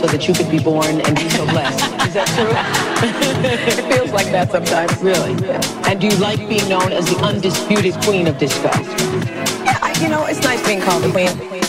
so that you could be born and be so blessed. Is that true? it feels like that sometimes. Really? And do you like being known as the undisputed queen of disco? Yeah, I, you know, it's nice being called the queen.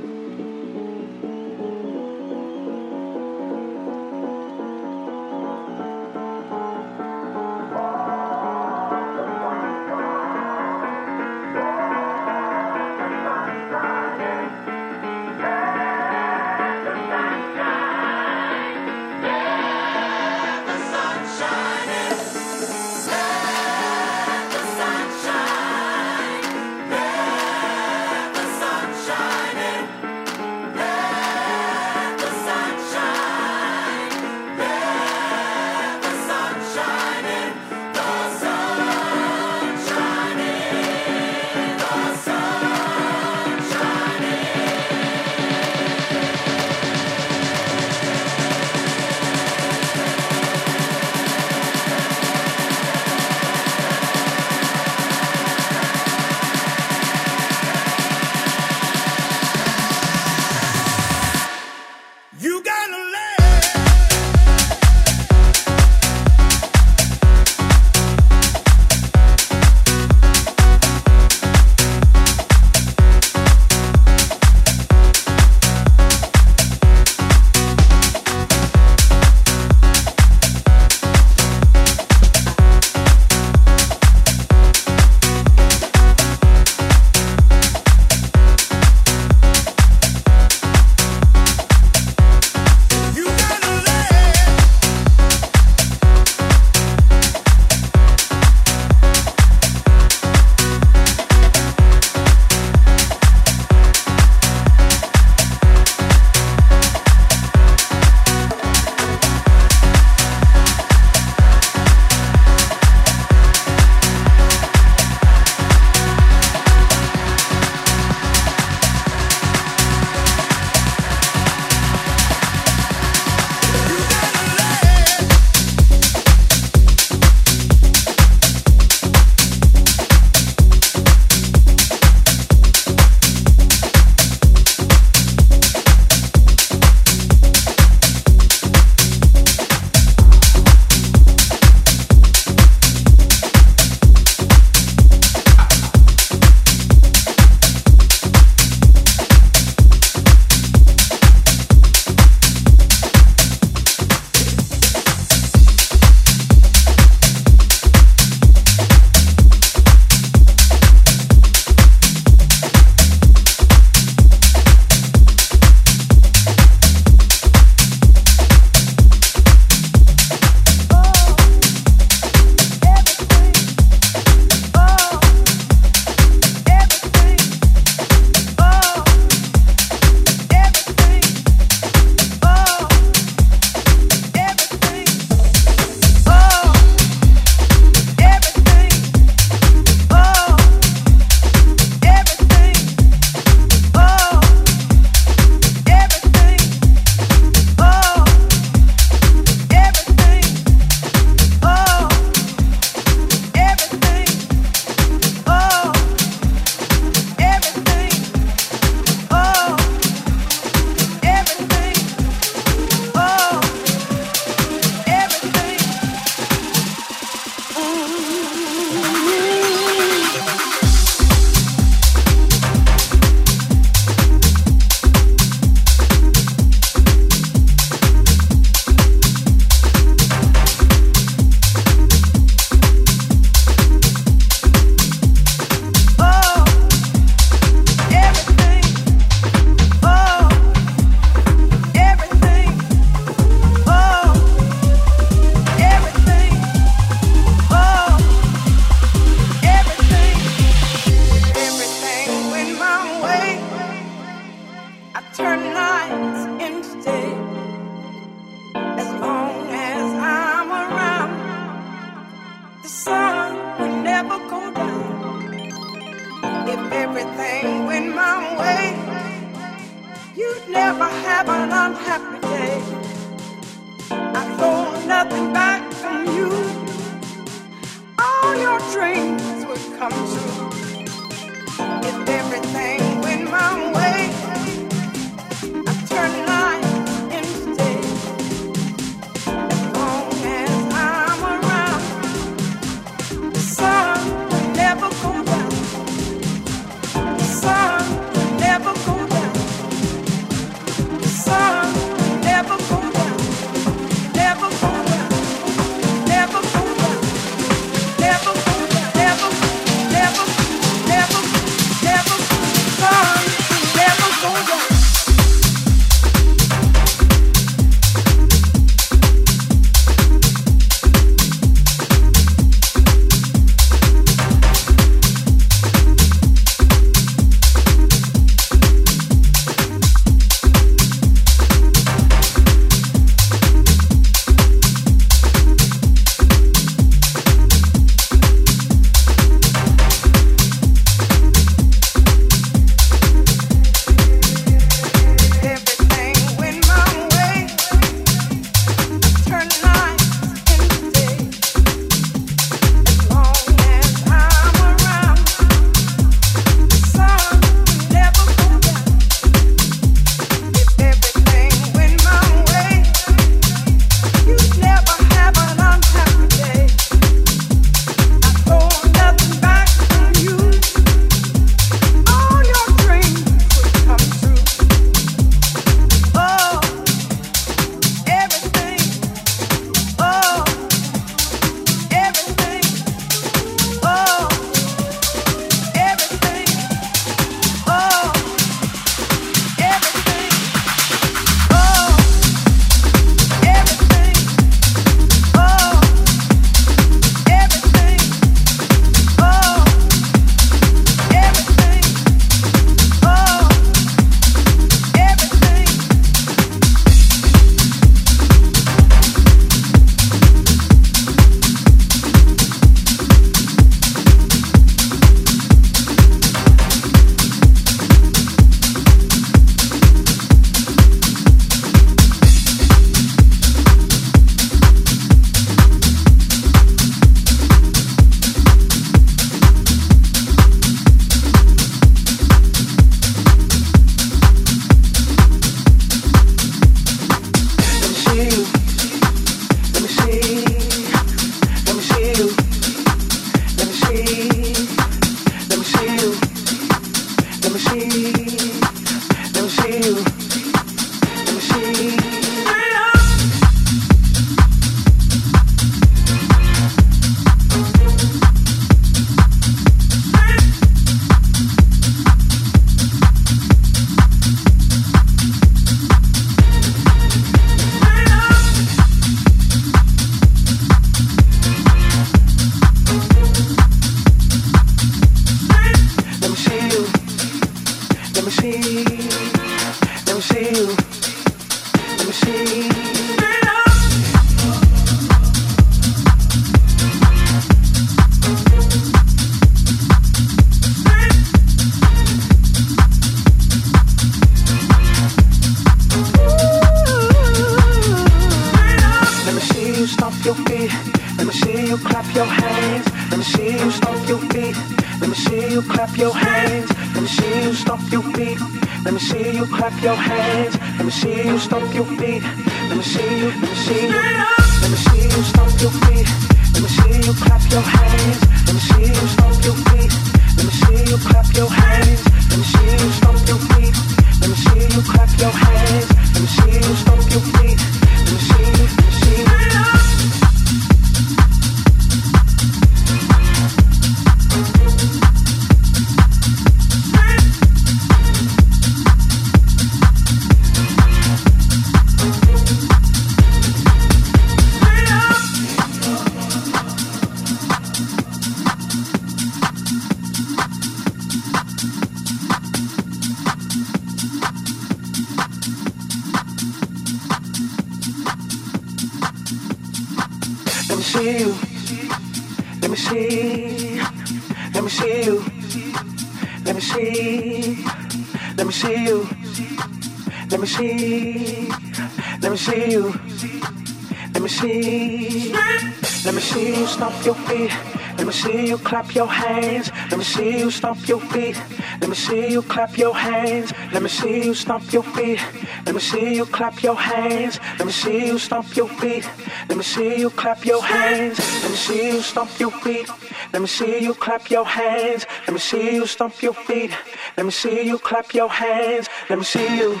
Clap your hands. Let me see you stomp your feet. Let me see you clap your hands. Let me see you stomp your feet. Let me see you clap your hands. Let me see you stomp your feet. Let me see you clap your hands. Let me see you stomp your feet. Let me see you clap your hands. Let me see you stomp your feet. Let me see you clap your hands. Let me see you.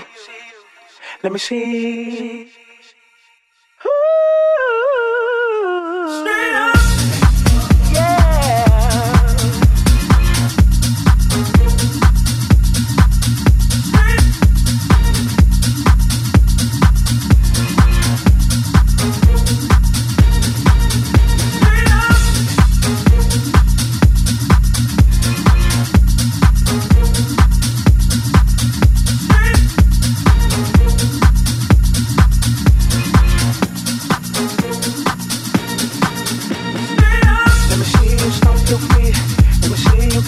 Let me see.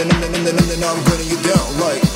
and then, and then, and then, and then I'm gunning you down like.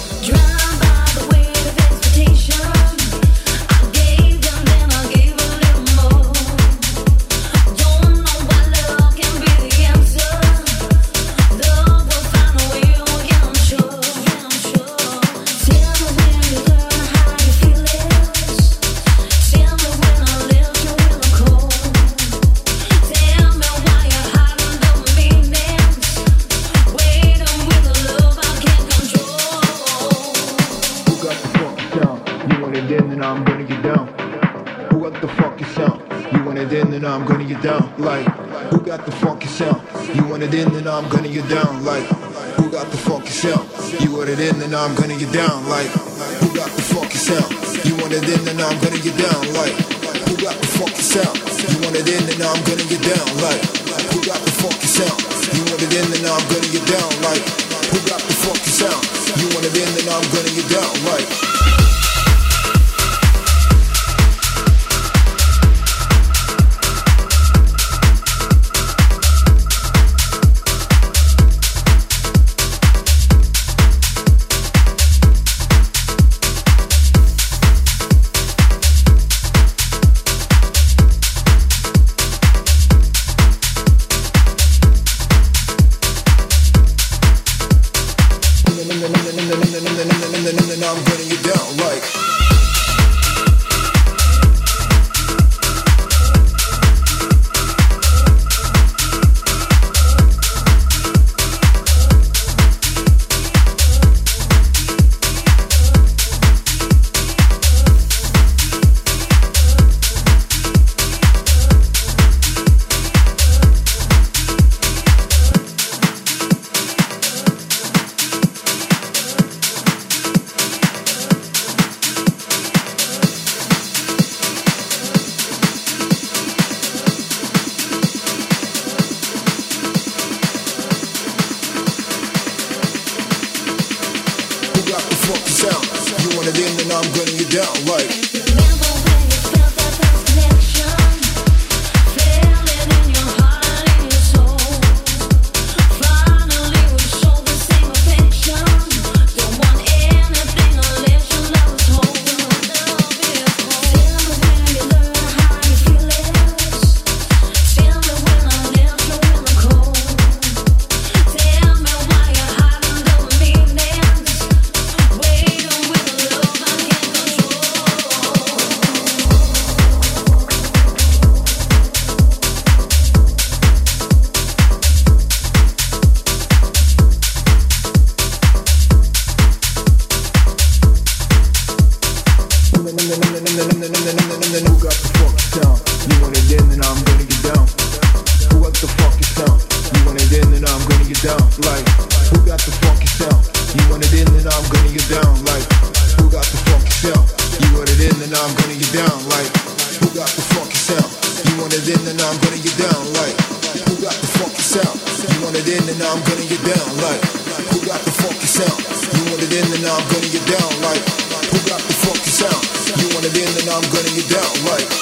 I'm gonna get down. Like, who got the fuck yourself? You wanted in, then now I'm gonna get down. then I'm gunning it down like.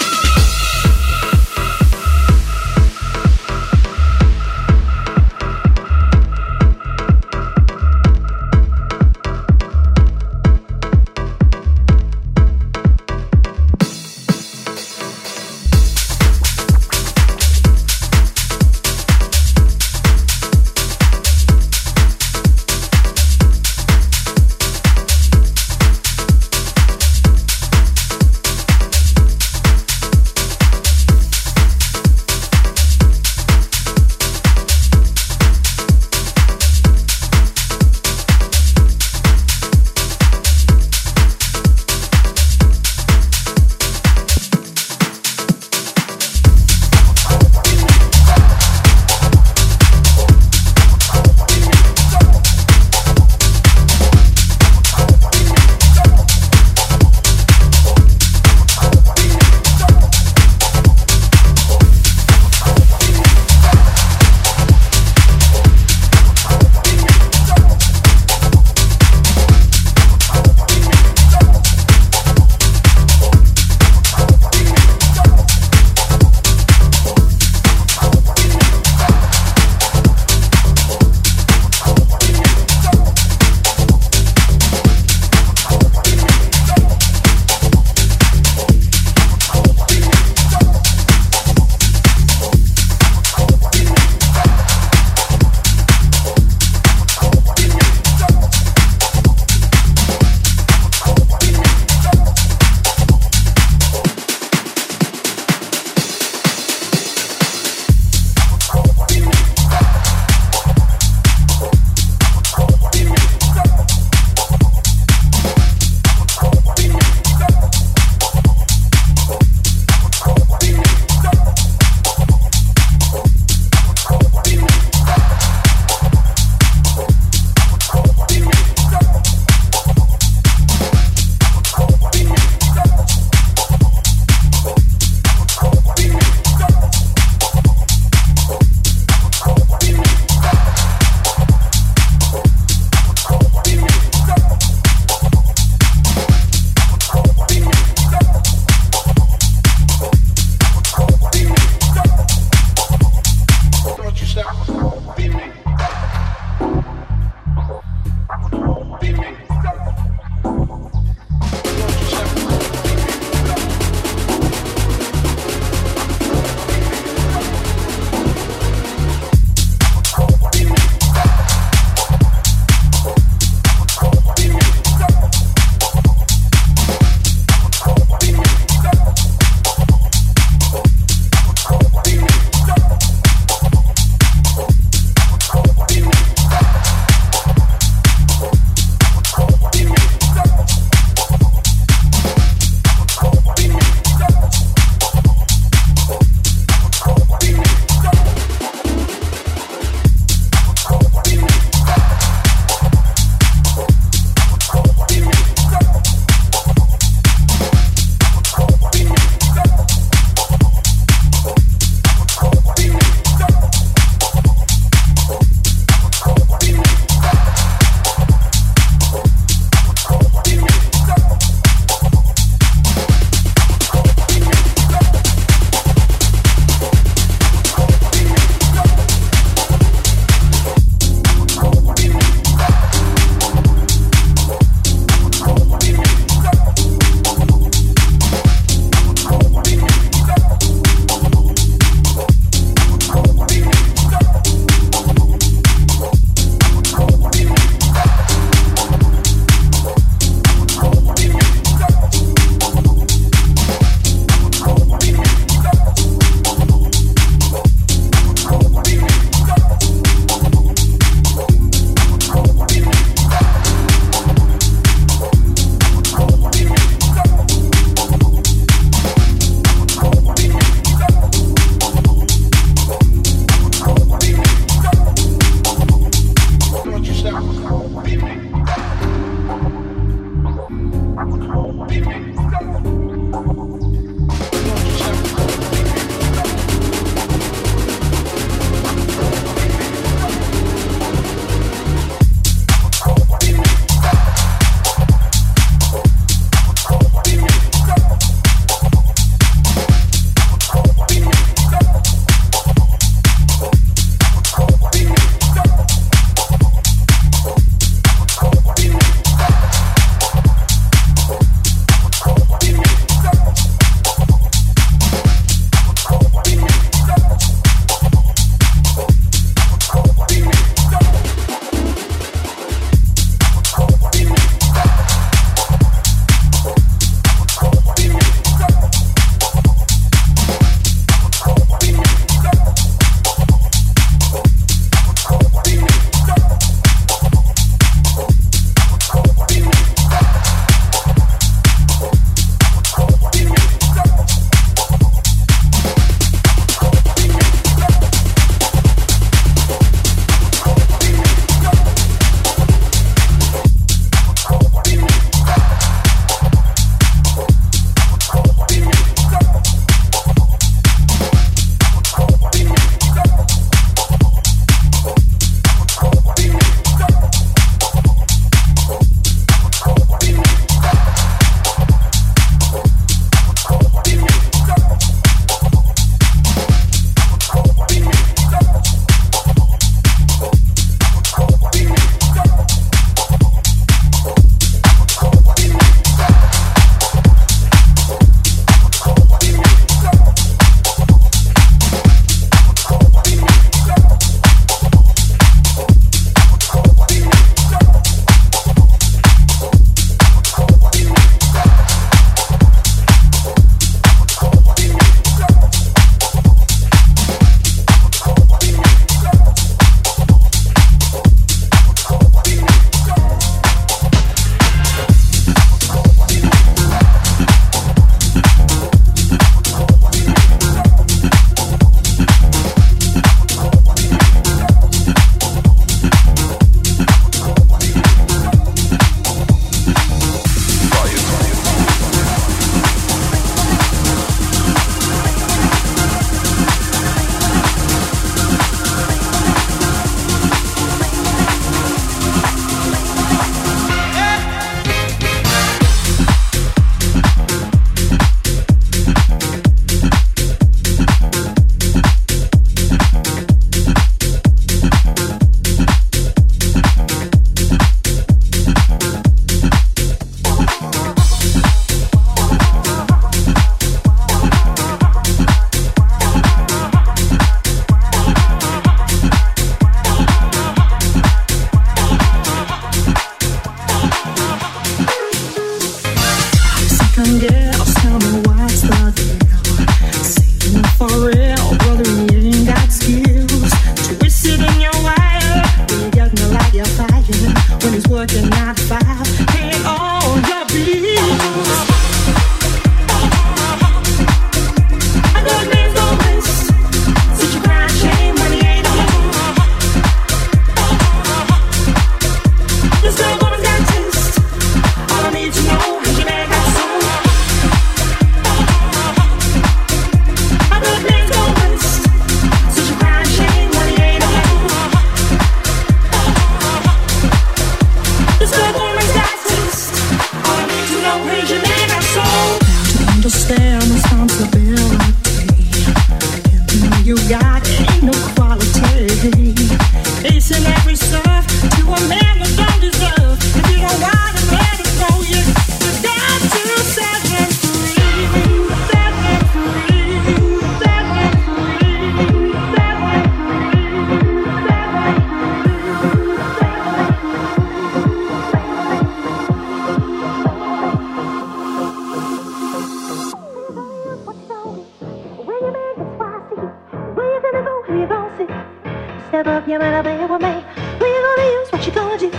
up, you better be with me. Who you gonna use what you gonna do.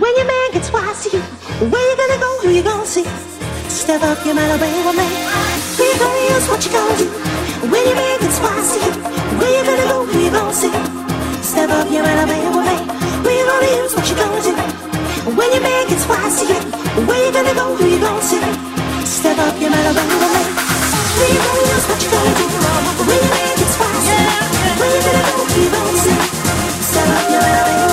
When your man gets wise to you, where you gonna go, who you gonna see? Step up, you better be with me. Who you gonna use what you gonna do. When your man gets wise to you, where you gonna go, who you gonna see? Step up, you better be with me. Who you gonna use what you gonna do. When your man gets wise to you, where you gonna go, who you gonna see? Step up, you better be with me. Who you gonna use what you gonna do. When Thank you.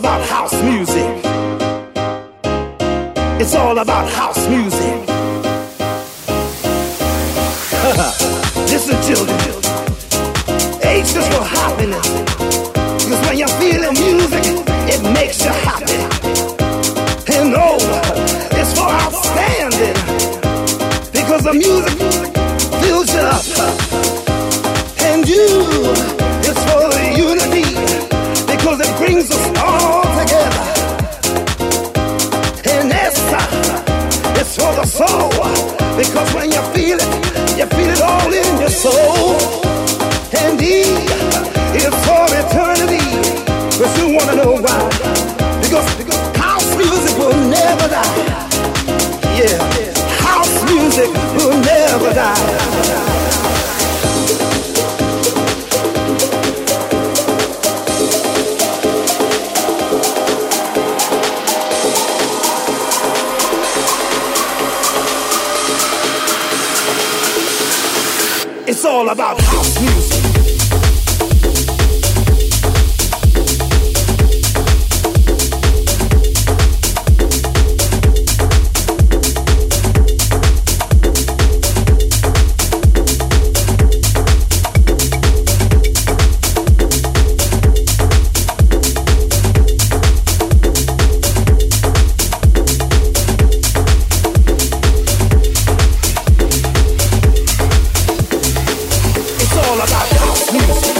about house music. It's all about house music. Listen, children. H is for happiness. Because when you're feeling music, it makes you happy. And O is for outstanding. Because the music fills you up. And you. Because when you feel it, you feel it all in your soul. And E is for eternity. But you wanna know why? Because, because house music will never die. Yeah house music will never die. All about house music. music.